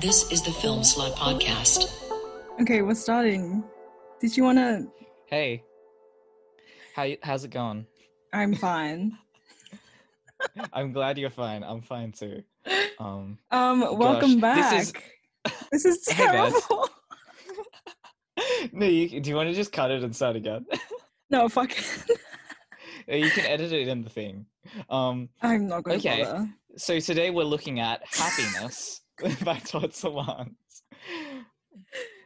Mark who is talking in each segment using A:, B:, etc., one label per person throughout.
A: This is the Film Slut Podcast.
B: Okay, we're starting. Did you want to?
C: Hey, how y- how's it going?
B: I'm fine.
C: I'm glad you're fine. I'm fine too. Um,
B: Um, welcome
C: Gosh,
B: back.
C: this
B: This is,
C: Hey,
B: terrible.
C: no, you, do you want to just cut it and start again?
B: no, fuck. it.
C: Uh, you can edit it in the thing. Um,
B: I'm not going to
C: Okay.
B: bother.
C: so today we're looking at happiness by Todd Solondz.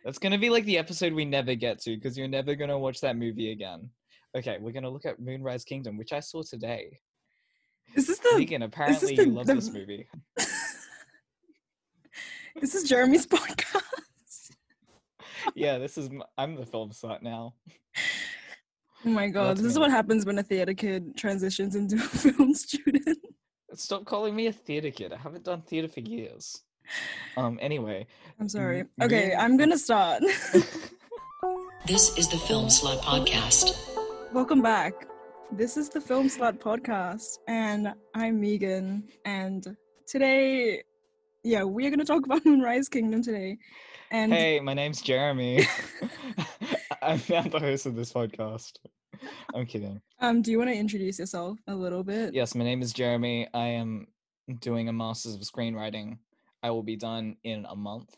C: That's gonna be like the episode we never get to because you're never gonna watch that movie again. Okay, we're gonna look at Moonrise Kingdom, which I saw today.
B: This is this the?
C: Megan, apparently
B: the-
C: you love
B: the-
C: this movie.
B: This is Jeremy's podcast.
C: yeah, this is I'm the film slut now.
B: Oh my god,
C: That's
B: this is what happens when a theater kid transitions into a film student.
C: Stop calling me a theater kid. I haven't done theater for years. Um. Anyway,
B: I'm sorry. Okay,
C: Moon-
B: I'm gonna start.
A: This is the Film Slut Podcast.
B: Welcome back. This is the Film Slut podcast, and I'm Megan. And today, yeah, we are going to talk about Moonrise Kingdom today. And
C: hey, my name's Jeremy. I'm now the host of this podcast. I'm kidding.
B: um, do you want to introduce yourself a little bit?
C: Yes, my name is Jeremy. I am doing a master's of screenwriting. I will be done in a month.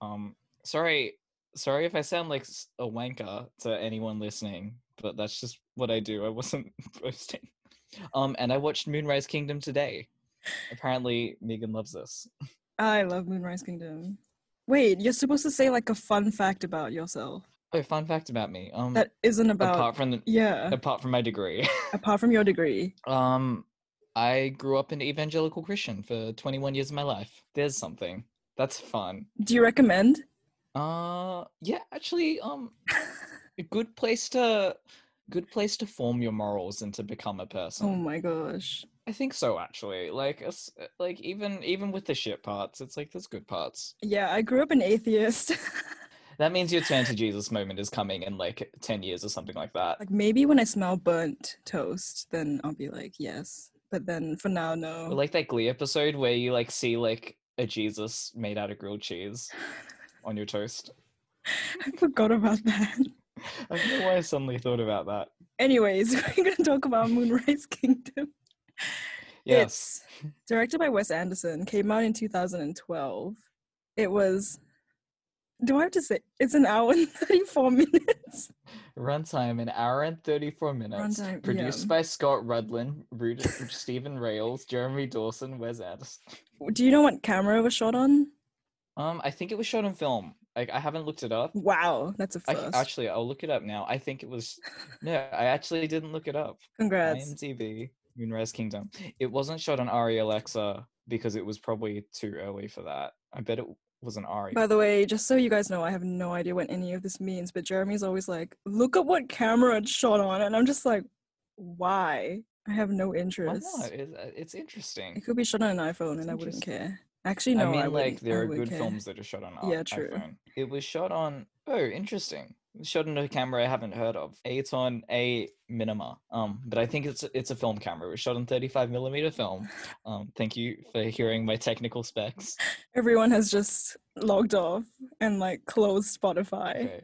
C: Um, sorry, sorry if I sound like a wanker to anyone listening, but that's just what I do. I wasn't posting. Um, and I watched Moonrise Kingdom today. Apparently, Megan loves this.
B: I love Moonrise Kingdom. Wait, you're supposed to say like a fun fact about yourself
C: Oh, fun fact about me. Um,
B: that isn't about.
C: apart from the,
B: yeah,
C: apart from my degree.
B: apart from your degree.
C: Um, I grew up an evangelical Christian for 21 years of my life. There's something. That's fun.
B: Do you recommend?
C: Uh, yeah, actually, um, a good place to, good place to form your morals and to become a person.
B: Oh my gosh.
C: I think so, actually. Like, us, like even even with the shit parts, it's like there's good parts.
B: Yeah, I grew up an atheist.
C: That means your turn to Jesus moment is coming in like 10 years or something like that.
B: like maybe when I smell burnt toast, then I'll be like, yes. But then for now, no.
C: Or like that Glee episode where you like see like a Jesus made out of grilled cheese on your toast.
B: I forgot about that.
C: I don't know why I suddenly thought about that.
B: Anyways, we're going to talk about Moonrise Kingdom.
C: Yes.
B: It's directed by Wes Anderson, came out in 2012. It was, do I have to say, it's an hour and 34 minutes.
C: Runtime an hour and 34 minutes.
B: Runtime,
C: Produced
B: yeah.
C: by Scott Rudlin, Rudy, Steven Rales, Jeremy Dawson, Wes Anderson.
B: Do you know what camera it was shot on?
C: Um, I think it was shot on film. Like I haven't looked it up.
B: Wow, that's a
C: I,
B: first.
C: actually, I'll look it up now. I think it was. No, I actually didn't look it up.
B: Congrats.
C: IMDb, Moonrise Kingdom. It wasn't shot on ARRI Alexa because it was probably too early for that. I bet it was an ARRI.
B: By the way, just so you guys know, I have no idea what any of this means, but Jeremy's always like, look at what camera it's shot on. And I'm just like, why? I have no
C: Why
B: interest.
C: not? It's, uh, it's interesting.
B: It could be shot on an iPhone and I wouldn't care. Actually, no,
C: I mean,
B: wouldn't-
C: like there
B: I
C: are good
B: care.
C: films that are shot on
B: iPhone.
C: Yeah,
B: true.
C: iPhone. It was shot on. Oh, interesting. Shot on a camera I haven't heard of. Aton A Minima. Um, but I think it's it's a film camera. It was shot on 35 millimeter film. Um, thank you for hearing my technical specs.
B: Everyone has just logged off and like closed Spotify.
C: Okay.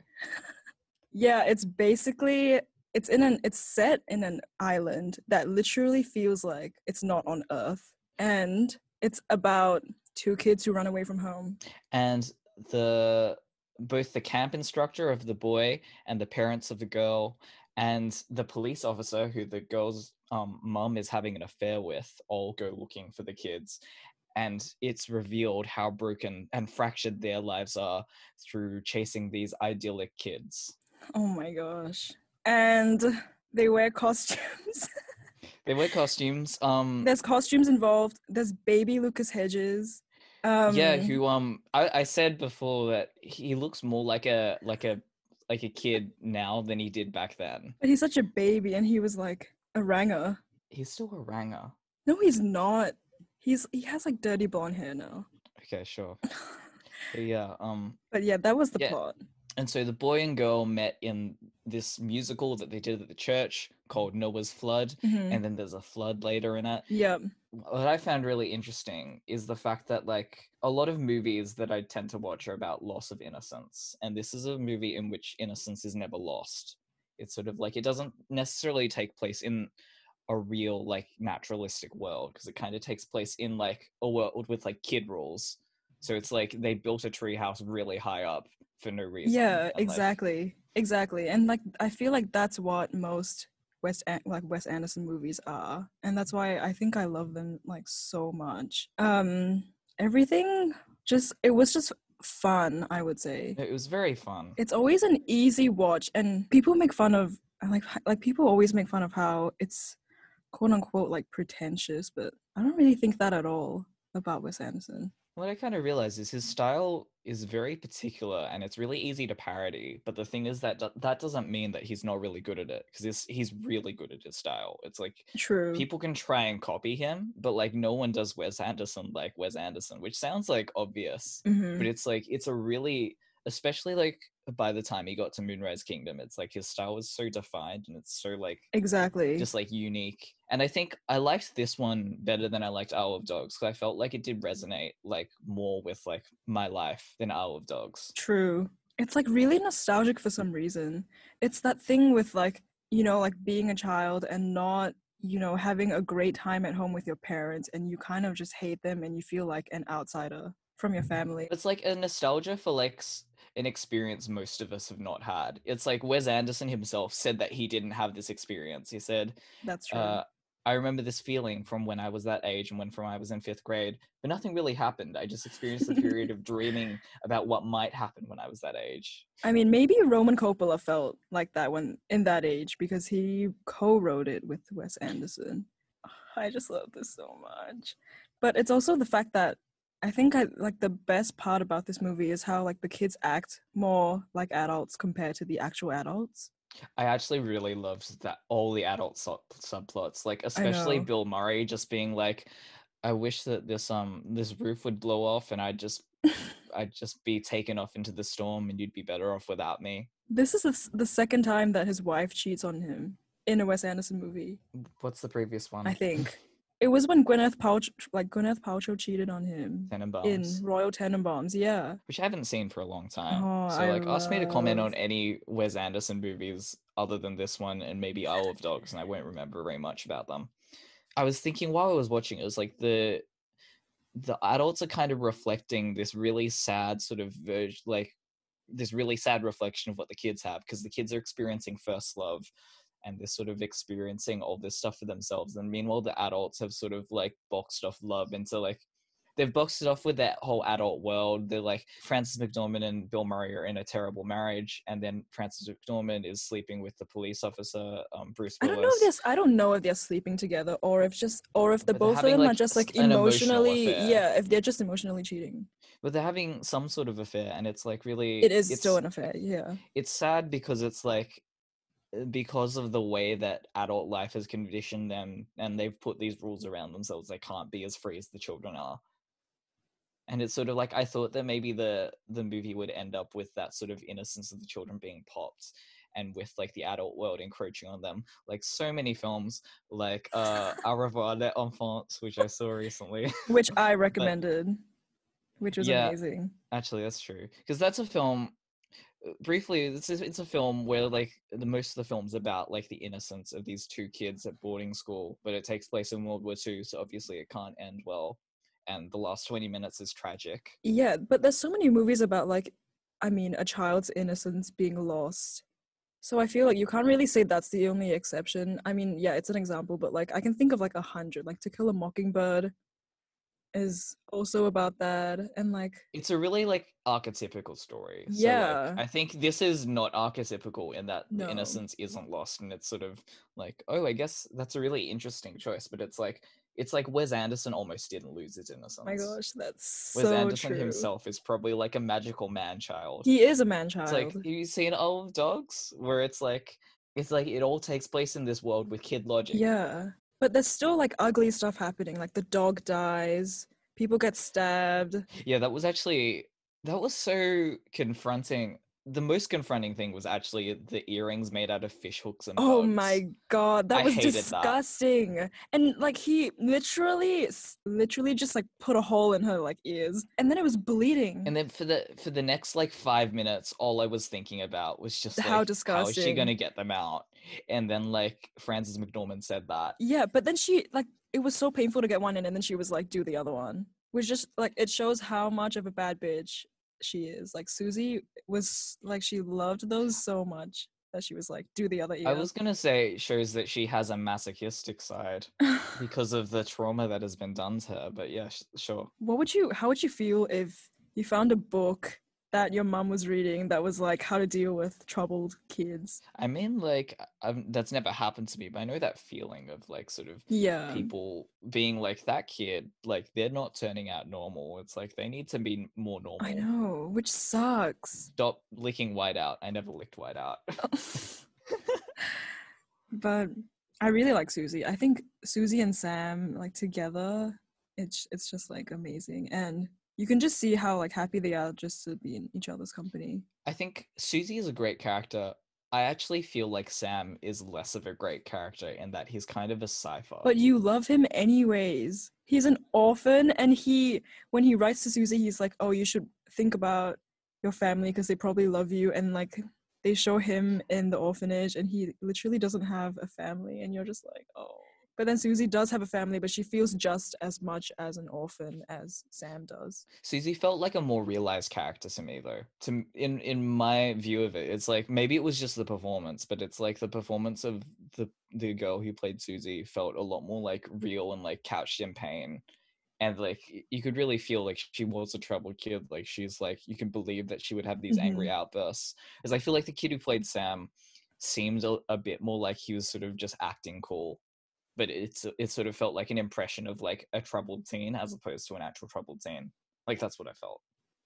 B: Yeah, it's basically it's in an it's set in an island that literally feels like it's not on Earth. And it's about two kids who run away from home.
C: And the both the camp instructor of the boy and the parents of the girl and the police officer who the girl's um, mum is having an affair with all go looking for the kids and it's revealed how broken and fractured their lives are through chasing these idyllic kids
B: Oh my gosh. And they wear costumes.
C: they wear costumes um
B: There's costumes involved. There's baby Lucas Hedges. Um,
C: yeah who um I, I said before that he looks more like a like a like a kid now than he did back then
B: But he's such a baby, and he was like a ranger.
C: he's still a ranger
B: No, he's not. He's he has like dirty blonde hair now.
C: okay sure But yeah um
B: But yeah, that was the
C: Yeah.
B: plot.
C: And so the boy and girl met in this musical that they did at the church called Noah's Flood,
B: Mhm.
C: and then there's a flood later in it.
B: Yeah.
C: What I found really interesting is the fact that like a lot of movies that I tend to watch are about loss of innocence, and this is a movie in which innocence is never lost. It's sort of like it doesn't necessarily take place in a real like naturalistic world because it kind of takes place in like a world with like kid rules. So it's like they built a treehouse really high up for no reason.
B: Yeah,
C: and, like,
B: exactly. Exactly. And like I feel like that's what most West An- like Wes Anderson movies are. And that's why I think I love them like so much. Um everything just it was just fun, I would say.
C: it was very fun.
B: It's always an easy watch and people make fun of like like people always make fun of how it's quote unquote like pretentious, but I don't really think that at all about Wes Anderson.
C: What I kind of realized is his style is very particular and it's really easy to parody. But the thing is that that doesn't mean that he's not really good at it because he's, he's really good at his style. It's like
B: True.
C: people can try and copy him, but like no one does Wes Anderson like Wes Anderson, which sounds like obvious,
B: Mhm.
C: but it's like it's a really, especially like by the time he got to Moonrise Kingdom, it's like his style was so defined and it's so like
B: Exactly.
C: just like unique. And I think I liked this one better than I liked Isle of Dogs because I felt like it did resonate like more with like my life than Isle of Dogs.
B: True. It's like really nostalgic for some reason. It's that thing with like, you know, like being a child and not, you know, having a great time at home with your parents and you kind of just hate them and you feel like an outsider from your family.
C: It's like a nostalgia for like an experience most of us have not had. It's like Wes Anderson himself said that he didn't have this experience. He said,
B: That's true.
C: uh, I remember this feeling from when I was that age and when from I was in fifth grade, but nothing really happened. I just experienced a period of dreaming about what might happen when I was that age.
B: I mean, maybe Roman Coppola felt like that when in that age because he co-wrote it with Wes Anderson. I just love this so much. But it's also the fact that I think I like the best part about this movie is how like the kids act more like adults compared to the actual adults.
C: I actually really loved that all the adult sub- subplots, like especially. Bill Murray just being like, "I wish that this um this roof would blow off and I'd just I'd just be taken off into the storm and you'd be better off without me."
B: This is the, the second time that his wife cheats on him in a Wes Anderson movie.
C: What's the previous one?
B: I think it was when Gwyneth Paltrow like Gwyneth Paltrow cheated on him in
C: Tenenbaums,
B: Royal Tenenbaums. Yeah.
C: which I haven't seen for a long time.
B: Oh,
C: so
B: I
C: like, ask me to comment on any Wes Anderson movies other than this one and maybe Isle of Dogs, and I won't remember very much about them. I was thinking while I was watching, it was like the the adults are kind of reflecting this really sad sort of verge, like this really sad reflection of what the kids have because the kids are experiencing first love and they're sort of experiencing all this stuff for themselves and meanwhile the adults have sort of like boxed off love into like they've boxed it off with that whole adult world they're like frances mcdormand and bill murray are in a terrible marriage and then frances mcdormand is sleeping with the police officer um, bruce
B: I
C: willis
B: don't know if this. I don't know if they're sleeping together or if just or if the
C: But
B: both of them are just like
C: emotional
B: emotionally. Yeah, if they're just emotionally cheating,
C: but they're having some sort of affair and it's like really
B: it is
C: it's,
B: still an affair. Yeah,
C: it's sad because it's like because of the way that adult life has conditioned them and they've put these rules around themselves they can't be as free as the children are and it's sort of like i thought that maybe the the movie would end up with that sort of innocence of the children being popped and with like the adult world encroaching on them like so many films like uh au revoir les enfants which i saw recently
B: which I recommended, which was
C: Yeah.
B: amazing.
C: Actually, that's true because that's a film. Uh, Briefly, it's a, it's a film where like the most of the film's about like the innocence of these two kids at boarding school, but it takes place in World War II, so obviously it can't end well. And the last twenty minutes is tragic.
B: Yeah, but there's so many movies about like, I mean, a child's innocence being lost. So I feel like you can't really say that's the only exception. I mean, yeah, it's an example, but like I can think of like a hundred. Like To Kill a Mockingbird is also about that, and like
C: It's a really like archetypical story. So, like,
B: Yeah.
C: I think this is not archetypical in that
B: No.
C: the innocence isn't lost, and it's sort of like, oh, I guess that's a really interesting choice. But it's like it's like Wes Anderson almost didn't lose his innocence.
B: my gosh, that's
C: Wes
B: so
C: Anderson
B: true.
C: himself is probably like a magical man child.
B: He is a man
C: It's
B: child.
C: like you seen Isle of Dogs, where it's like it's like it all takes place in this world with kid logic.
B: Yeah. But there's still like ugly stuff happening. Like the dog dies, people get stabbed.
C: Yeah, that was actually that was so confronting. The most confronting thing was actually the earrings made out of fish hooks and
B: Oh
C: bugs.
B: my god, that
C: I
B: was
C: hated that.
B: disgusting. And like he literally, literally just like put a hole in her like ears, and then it was bleeding.
C: And then for the for the next like five minutes, all I was thinking about was just
B: How
C: like, how is she gonna get them out? And then like Frances McDormand said that.
B: yeah, but then she like it was so painful to get one in, and then she was like, "Do the other one," which just like it shows how much of a bad bitch she is. Like Susie was like she loved those so much that she was like, "Do the other ear."
C: I was gonna say shows that she has a masochistic side because of the trauma that has been done to her. But yeah, sh- sure.
B: what would you? How would you feel if you found a book that your mum was reading that was like how to deal with troubled kids?
C: I mean, like I've, that's never happened to me, but I know that feeling of like sort of
B: Yeah.
C: people being like that kid, like they're not turning out normal. It's like they need to be more normal.
B: I know, which sucks.
C: Stop licking white out. I never licked white out.
B: but I really like Susie. I think Susie and Sam like together, it's it's just like amazing, and you can just see how like happy they are just to be in each other's company.
C: I think Susie is a great character. I actually feel like Sam is less of a great character in that he's kind of a sci-fi.
B: But you love him anyways. He's an orphan, and he when he writes to Susie, he's like, "Oh, you should think about your family because they probably love you." And like they show him in the orphanage, and he literally doesn't have a family, and you're just like, "Oh." But then Susie does have a family, but she feels just as much as an orphan as Sam does.
C: Susie felt like a more realized character to me though. To in in my view of it, it's like maybe it was just the performance, but it's like the performance of the the girl who played Susie felt a lot more like mm. real and like couched in pain. And like you could really feel like she was a troubled kid. Like she's like you can believe that she would have these angry mm-hmm. outbursts. Because I feel like the kid who played mm. Sam seemed a, a bit more like he was sort of just acting cool. But it's it sort of felt like an impression of like a troubled teen as opposed to an actual troubled teen. Like that's what I felt.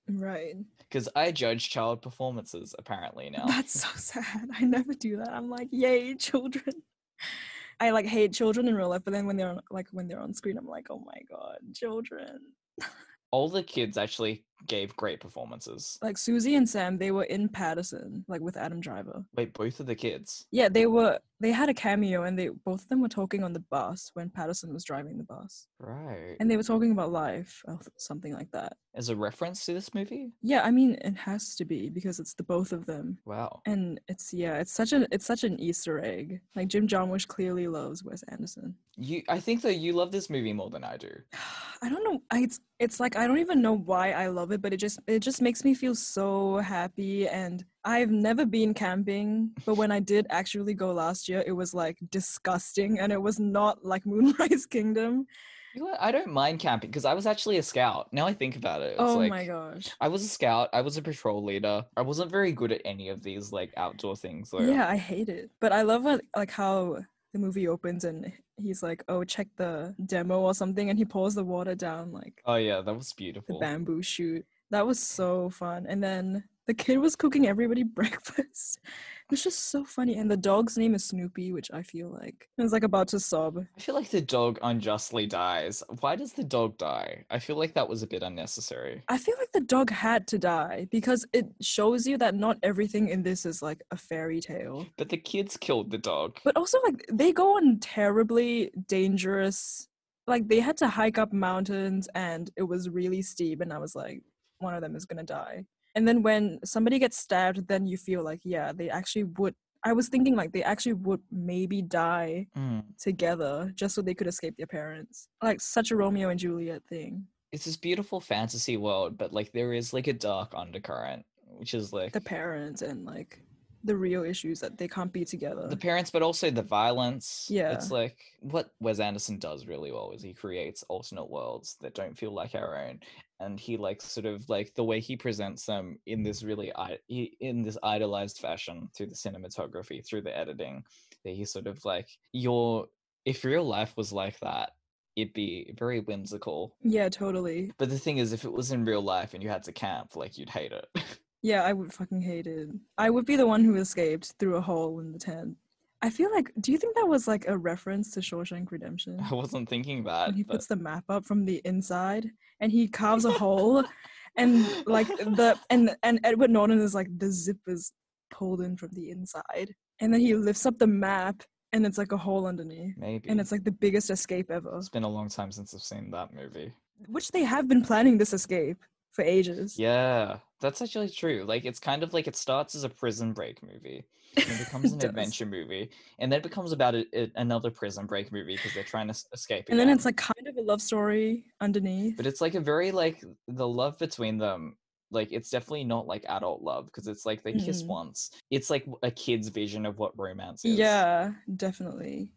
B: Right.
C: Because I judge child performances apparently now.
B: That's so sad. I never do that. I'm like, yay, children. I like hate children in real life, but then when they're on, like when they're on screen, I'm like, oh my god, children.
C: All the kids actually gave great performances.
B: Like Susie and Sam, they were in Paterson, like with Adam Driver.
C: Wait, both of the kids.
B: Yeah, they were. They had a cameo, and they both of them were talking on the bus when Paterson was driving the bus,
C: Right.
B: and they were talking about life or something like that.
C: As a reference to this movie?
B: Yeah, I mean, it has to be because it's the both of them.
C: Wow.
B: And it's yeah, it's such an it's such an Easter egg. Like Jim Jarmusch clearly loves Wes Anderson.
C: You I think that you love this movie more than I do.
B: I don't know. I, it's it's like I don't even know why I love it, but it just it just makes me feel so happy. And I've never been camping, but when I did actually go last year, it was like disgusting, and it was not like Moonrise Kingdom.
C: You know? I don't mind camping because I was actually a scout. Now I think about it. It's
B: oh
C: like,
B: my gosh.
C: I was a scout. I was a patrol leader. I wasn't very good at any of these like outdoor things. Though.
B: Yeah, I hate it. But I love what, like how the movie opens and he's like, "Oh, check the demo or something," and he pours the water down like
C: Oh yeah, that was beautiful.
B: the bamboo shoot. That was so fun. And then the kid was cooking everybody breakfast. It was just so funny. And the dog's name is Snoopy, which I feel like I was like about to sob.
C: I feel like the dog unjustly dies. Why does the dog die? I feel like that was a bit unnecessary.
B: I feel like the dog had to die because it shows you that not everything in this is like a fairy tale.
C: But the kids killed the dog.
B: But also like they go on terribly dangerous like they had to hike up mountains and it was really steep and I was like one of them is going to die. And then when somebody gets stabbed then you feel like yeah, they actually would I was thinking like they actually would maybe die
C: Mm.
B: together just so they could escape their parents. Like such a Romeo and Juliet thing.
C: It's this beautiful fantasy world, but like there is like a dark undercurrent, which is like
B: The parents and like the real issues that they can't be together.
C: the parents, but also the violence.
B: Yeah.
C: It's like what Wes Anderson does really well is he creates alternate worlds that don't feel like our own. And he like sort of like the way he presents them in this really in this idolized fashion through the cinematography, through the editing, that he sort of like your if real life was like that, it'd be very whimsical.
B: yeah, totally.
C: But the thing is, if it was in real life and you had to camp, like you'd hate it.
B: Yeah, I would fucking hate it. I would be the one who escaped through a hole in the tent. I feel like, do you think that was like a reference to Shawshank Redemption?
C: I wasn't thinking
B: When
C: that.
B: he
C: But
B: puts the map up from the inside and he carves a hole and like the and and Edward Norton is like the zip is pulled in from the inside, and then he lifts up the map, and it's like a hole underneath,
C: maybe.
B: and it's like the biggest escape ever.
C: it's been a long time since I've seen that movie.
B: Which they have been planning this escape for ages.
C: Yeah, that's actually true. Like it's kind of like it starts as a prison break movie, and it becomes an adventure movie, and then it becomes about a, a- another prison break movie because they're trying to escape.
B: And then it's like kind of a love story underneath.
C: but it's like a very like the love between them. Like it's definitely not like adult love because it's like they kiss
B: Mhm.
C: once. It's like a kid's vision of what romance is.
B: Yeah, definitely.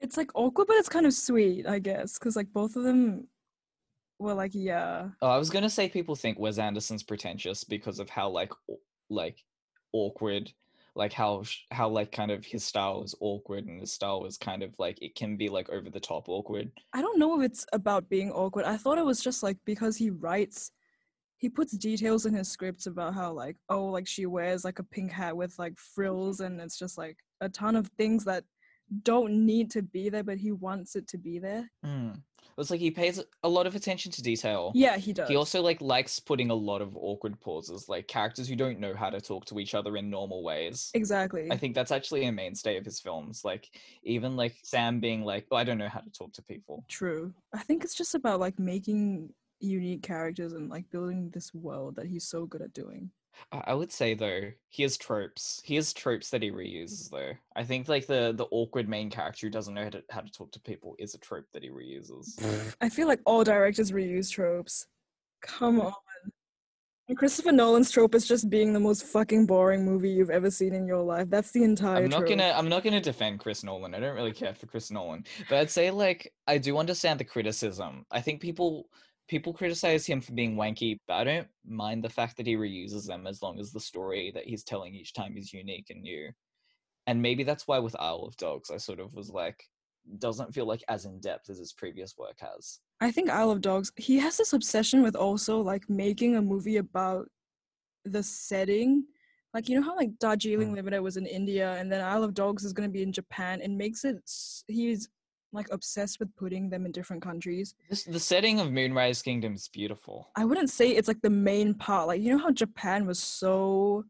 B: It's like awkward, but it's kind of sweet, I guess, because like both of them were like, yeah,
C: Oh, I was gonna say people think Wes Anderson's pretentious because of how like like awkward, like how how like kind of his style is awkward and his style is kind of like it can be like over the top awkward.
B: I don't know if it's about being awkward. I thought it was just like because he writes, he puts details in his scripts about how like, oh, like she wears like a pink hat with like frills, and it's just like a ton of things that don't need to be there, but he wants it to be there.
C: Mm. It's like he pays a lot of attention to detail.
B: Yeah, he does.
C: He also like likes putting a lot of awkward pauses, like characters who don't know how to talk to each other in normal ways.
B: exactly.
C: I think that's actually a mainstay of his films. Like even like Sam being like, "Oh, I don't know how to talk to people."
B: True. I think it's just about like making unique characters and like building this world that he's so good at doing.
C: I would say though, he has tropes. He has tropes that he reuses though. I think like the the awkward main character who doesn't know how to how to talk to people is a trope that he reuses.
B: I feel like all directors reuse tropes. Come on. And Christopher Nolan's trope is just being the most fucking boring movie you've ever seen in your life. That's the entire
C: I'm not
B: trope.
C: gonna I'm not gonna defend Chris Nolan. I don't really care for Chris Nolan. But I'd say like I do understand the criticism. I think people people criticize him for being wanky, but I don't mind the fact that he reuses them as long as the story that he's telling each time is unique and new. And maybe that's why with Isle of Dogs I sort of was like doesn't feel like as in depth as his previous work has.
B: I think Isle of Dogs, he has this obsession with also like making a movie about the setting. Like, you know how like Darjeeling
C: Mm.
B: Limited was in India and then Isle of Dogs is going to be in Japan and makes it, he's like obsessed with putting them in different countries.
C: This, the setting of Moonrise Kingdom is beautiful.
B: I wouldn't say it's like the main part. Like, you know how Japan was so,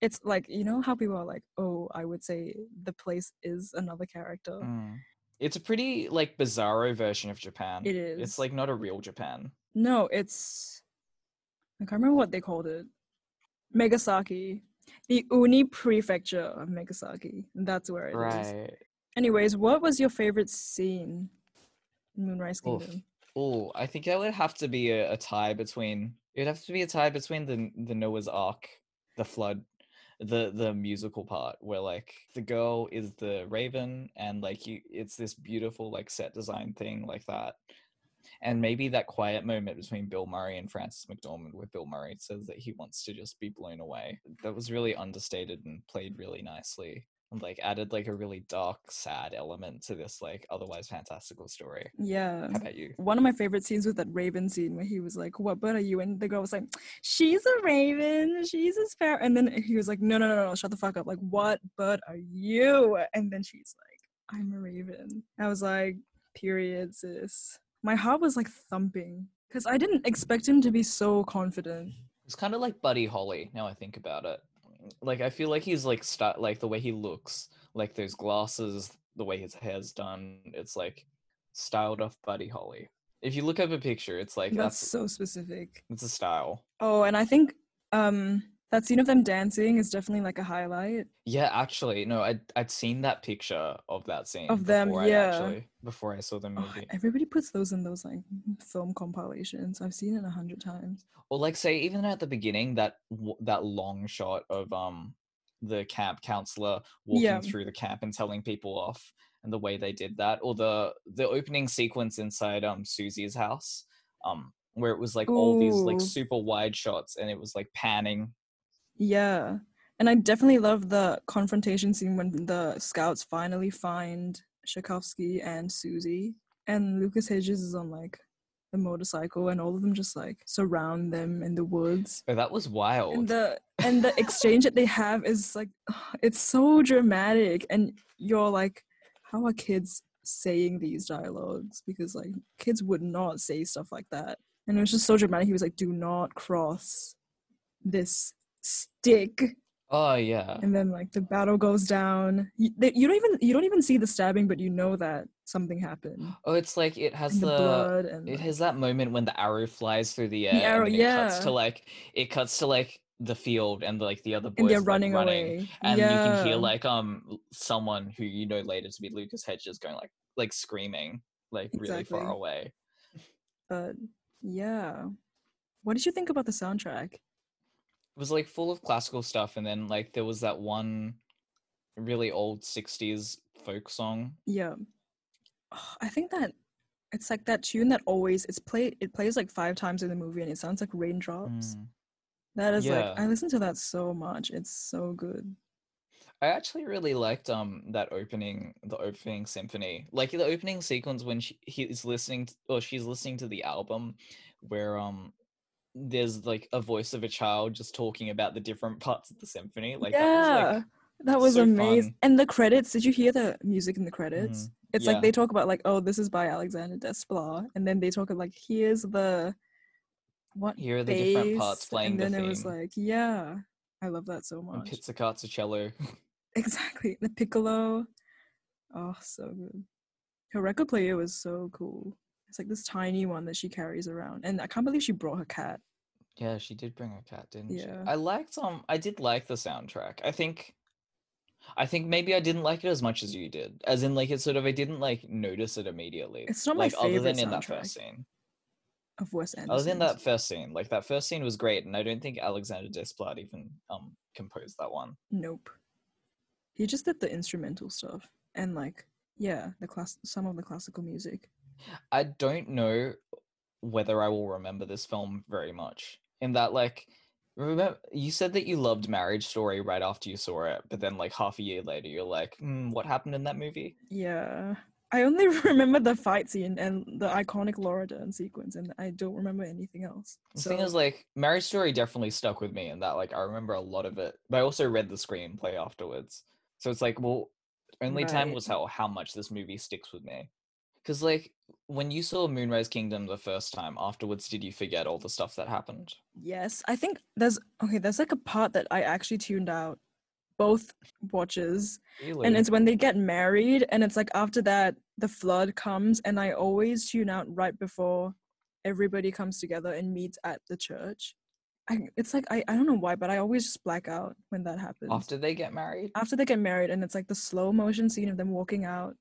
B: it's like, you know how people are like, oh, I would say the place is another character.
C: Mm. It's a pretty like bizarro version of Japan.
B: It is.
C: It's like not a real Japan.
B: No, it's I can't remember what they called it. Megasaki. The Uni prefecture of Megasaki. That's where it is.
C: Right.
B: Anyways, what was your favorite scene in Moonrise Kingdom?
C: Oh, I think it would have to be a, a tie between. It'd have to be a tie between the the Noah's Ark, the flood, the the musical part where like the girl is the raven and like you, it's this beautiful like set design thing like that, and maybe that quiet moment between Bill Murray and Frances McDormand where Bill Murray says that he wants to just be blown away. That was really understated and played really nicely. And like added like a really dark, sad element to this like otherwise fantastical story.
B: Yeah.
C: How about you?
B: One of my favorite scenes was that Raven scene where he was like, What bird are you? And the girl was like, She's a raven. She's a sparrow. And then he was like, No, no, no, no, shut the fuck up. Like, what bird are you? And then she's like, I'm a raven. I was like, Period, sis. My heart was like thumping because I didn't expect him to be so confident.
C: It's kind of like Buddy Holly. Now I think about it, like I feel like he's like st- like the way he looks, like those glasses, the way his hair's done. It's like styled off Buddy Holly. If you look up a picture, it's like
B: That's
C: that's
B: so specific.
C: it's a style.
B: Oh, and I think um that scene of them dancing is definitely like a highlight.
C: Yeah, actually, no, I'd I'd seen that picture of that scene
B: Of them, yeah.
C: actually before I saw the
B: Oh,
C: movie.
B: everybody puts those in those like film compilations. I've seen it a hundred times.
C: Or like say even at the beginning that w- that long shot of um the camp counselor walking
B: Yeah.
C: through the camp and telling people off and the way they did that or the the opening sequence inside um Susie's house um where it was like all these like super wide shots and it was like panning
B: Yeah. And I definitely love the confrontation scene when the scouts finally find Shakusky and Susie. And Lucas Hedges is on like the motorcycle and all of them just like surround them in the woods.
C: oh, that was wild
B: And the and the exchange that they have is like it's so dramatic and you're like, how are kids saying these dialogues? Because like kids would not say stuff like that. and it was just so dramatic. He was like, "Do not cross this stick,"
C: Oh yeah.
B: and then like the battle goes down. You, they, you don't even you don't even see the stabbing, but you know that something happened.
C: Oh, it's like it has
B: the,
C: the.
B: blood and
C: It
B: like-
C: has that moment when the arrow flies through the air.
B: arrow,
C: and then it cuts
B: yeah.
C: to like it cuts to like the field and like the other boys
B: and they're
C: like,
B: running, away.
C: and you can hear like um someone who you know later to be Lucas Hedges going like like screaming like really far away.
B: But yeah, what did you think about the soundtrack?
C: It was like full of classical stuff, and then like there was that one really old '60s folk song.
B: Yeah, Oh, I think that it's like that tune that always it's play it plays like five times in the movie and it sounds like raindrops.
C: Mm.
B: That is like I listen to that so much. It's so good.
C: I actually really liked um that opening the opening symphony. Like the opening sequence when she he's listening to, or she's listening to the album where um there's like a voice of a child just talking about the different parts of the symphony. Like that was
B: yeah,
C: like
B: that was
C: so
B: amazing.
C: fun.
B: And the credits, did you hear the music in the credits?
C: Mhm.
B: It's
C: Yeah.
B: like they talk about like, oh, this is by Alexander Desplat, and then they talk about like, here's the what
C: Here are the different parts
B: bass,
C: playing
B: and
C: the
B: then it was like, yeah, I love that so
C: and
B: much.
C: pizzicato cello.
B: Exactly. The piccolo. Oh, so good. Her record player was so cool. It's like this tiny one that she carries around. And I can't believe she brought her cat.
C: Yeah, she did bring a cat, didn't she?
B: Yeah.
C: I liked um I did like the soundtrack. I think I think maybe I didn't like it as much as you did. As in like it sort of I didn't like notice it immediately.
B: It's not my
C: like other
B: favorite
C: than in that
B: soundtrack.
C: first scene.
B: Of Wes Anderson.
C: Other than that first scene. Like that first scene was great and I don't think Alexander Desplat even um composed that one.
B: Nope. He just did the instrumental stuff. And like, yeah, the class some of the classical music.
C: I don't know whether I will remember this film very much. In that like remember you said that you loved Marriage Story right after you saw it, but then like half a year later you're like, hmm, what happened in that movie?
B: Yeah. I only remember the fight scene and the iconic Laura Dern sequence, and I don't remember anything else. So.
C: The thing is, like, Marriage Story definitely stuck with me, and that, like, I remember a lot of it. But I also read the screenplay afterwards, so it's like, well, only time will tell how much this movie sticks with me. Because, like, when you saw Moonrise Kingdom the first time, afterwards, did you forget all the stuff that happened?
B: Yes, I think there's okay. There's like a part that I actually tuned out both watches,
C: Really?
B: and it's when they get married, and it's like after that the flood comes, and I always tune out right before everybody comes together and meets at the church. I, it's like I, I don't know why, but I always just black out when that happens.
C: after they get married.
B: After they get married, and it's like the slow motion scene of them walking out.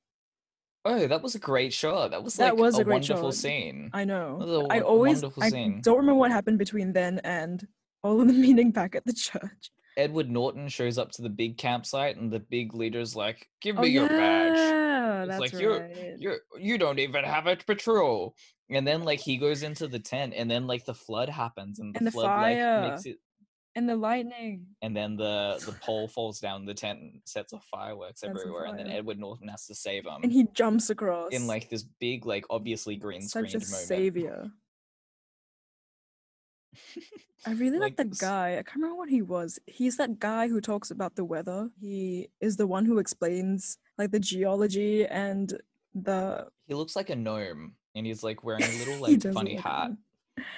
C: Oh, that was a great shot. That was
B: That
C: like
B: was
C: a,
B: a
C: wonderful
B: shot.
C: scene.
B: I know.
C: That was a
B: I always I
C: scene.
B: don't remember what happened between then and all of the meeting back at the church.
C: Edward Norton shows up to the big campsite, and the big leader's like, "Give
B: Oh
C: me your badge."
B: yeah,
C: It's
B: that's
C: like, you're-
B: right.
C: you you don't even have a patrol and then like he goes into the tent and then like the flood happens and the,
B: And the
C: flood
B: fire.
C: like makes it
B: and the lightning.
C: and then the the pole falls down the tent and sets off fireworks everywhere and then edward norton has to save him
B: And he jumps across.
C: in like this big like obviously green
B: such a
C: moment
B: savior. I really like,
C: Like,
B: that guy. I can't remember what he was. He's that guy who talks about the weather. He is the one who explains like the geology and the
C: he looks like a gnome and he's like wearing a little like funny hat.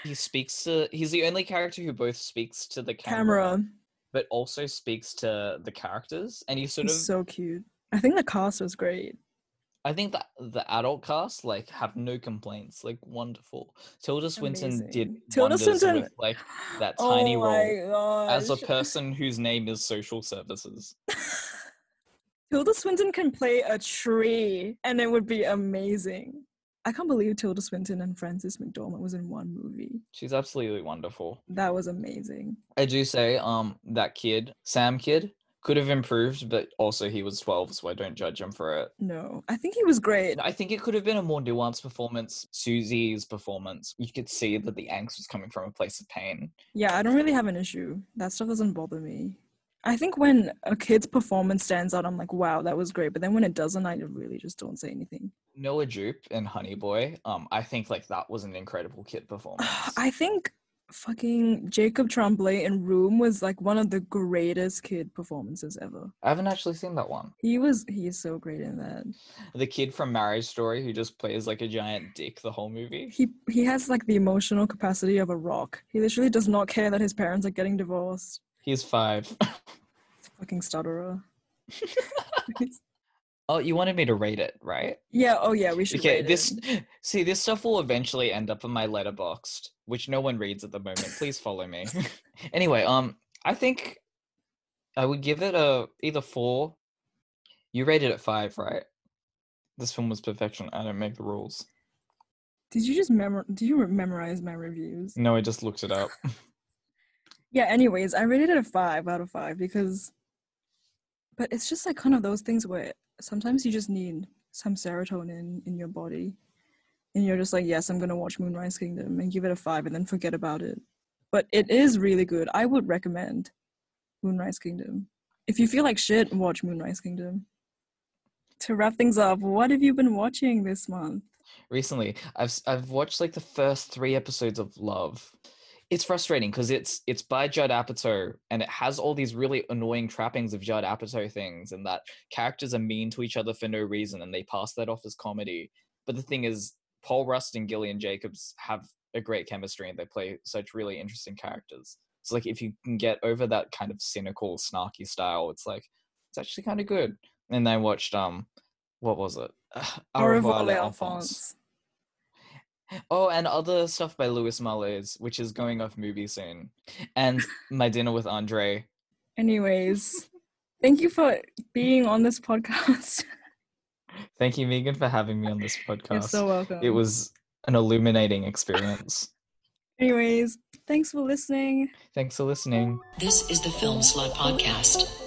C: He speaks to he's the only character who both speaks to the camera,
B: camera.
C: but also speaks to the characters and he sort of
B: so cute. I think the cast was great.
C: I think that the adult cast like have no complaints, like wonderful. Tilda Swinton did
B: Tilda Swinton-
C: with like that oh tiny
B: oh
C: role
B: my
C: as a person whose name is social services.
B: Tilda Swinton can play a tree and it would be amazing. I can't believe Tilda Swinton and Frances McDormand was in one movie.
C: She's absolutely wonderful.
B: That was amazing.
C: I do say, um, that kid, Sam kid, could have improved, but also he was twelve, so I don't judge him for it.
B: No, I think he was great.
C: I think it could have been a more nuanced performance. Susie's performance, you could see that the angst was coming from a place of pain.
B: Yeah, I don't really have an issue. That stuff doesn't bother me. I think when a kid's performance stands out, I'm like, wow, that was great. But then when it doesn't, I really just don't say anything.
C: Noah Jupe and Honey Boy, um, I think like that was an incredible kid performance.
B: I think fucking Jacob Tremblay in Room was like one of the greatest kid performances ever.
C: I haven't actually seen that one.
B: He was he's so great in that.
C: The kid from Marriage Story who just plays like a giant dick the whole movie.
B: He he has like the emotional capacity of a rock. He literally does not care that his parents are getting divorced.
C: He's five.
B: Fucking stutterer.
C: oh, you wanted me to rate it, right?
B: yeah, oh yeah, we should
C: Okay, this
B: it.
C: see this stuff will eventually end up in my letterboxd, which no one reads at the moment. Please follow me. anyway, um, I think I would give it a either four. You rated it five, right? This film was perfection. I don't make the rules.
B: Did you just memor do you memorize my reviews?
C: No, I just looked it up.
B: Yeah, anyways, I rated it a five out of five because but it's just like kind of those things where sometimes you just need some serotonin in your body. And you're just like, yes, I'm gonna watch Moonrise Kingdom and give it a five and then forget about it. But it is really good. I would recommend Moonrise Kingdom. If you feel like shit, watch Moonrise Kingdom. To wrap things up, what have you been watching this month?
C: Recently, I've I've watched like the first three episodes of Love. It's frustrating because it's it's by Judd Apatow and it has all these really annoying trappings of Judd Apatow things and that characters are mean to each other for no reason and they pass that off as comedy. But the thing is, Paul Rust and Gillian Jacobs have a great chemistry and they play such really interesting characters. So like if you can get over that kind of cynical, snarky style, it's like it's actually kind of good. And I watched um, what was it?
B: Au revoir,
C: revoir,
B: les
C: les
B: enfants.
C: enfants. Oh, and other stuff by Louis Malle, which is going off MUBI soon, and My Dinner with Andre.
B: Anyways, thank you for being on this podcast.
C: Thank you, Megan, for having me on this podcast.
B: You're
C: podcast.
B: so welcome.
C: it was an illuminating experience.
B: Anyways, thanks for listening.
C: Thanks for listening.
A: This is the Film Slut Podcast.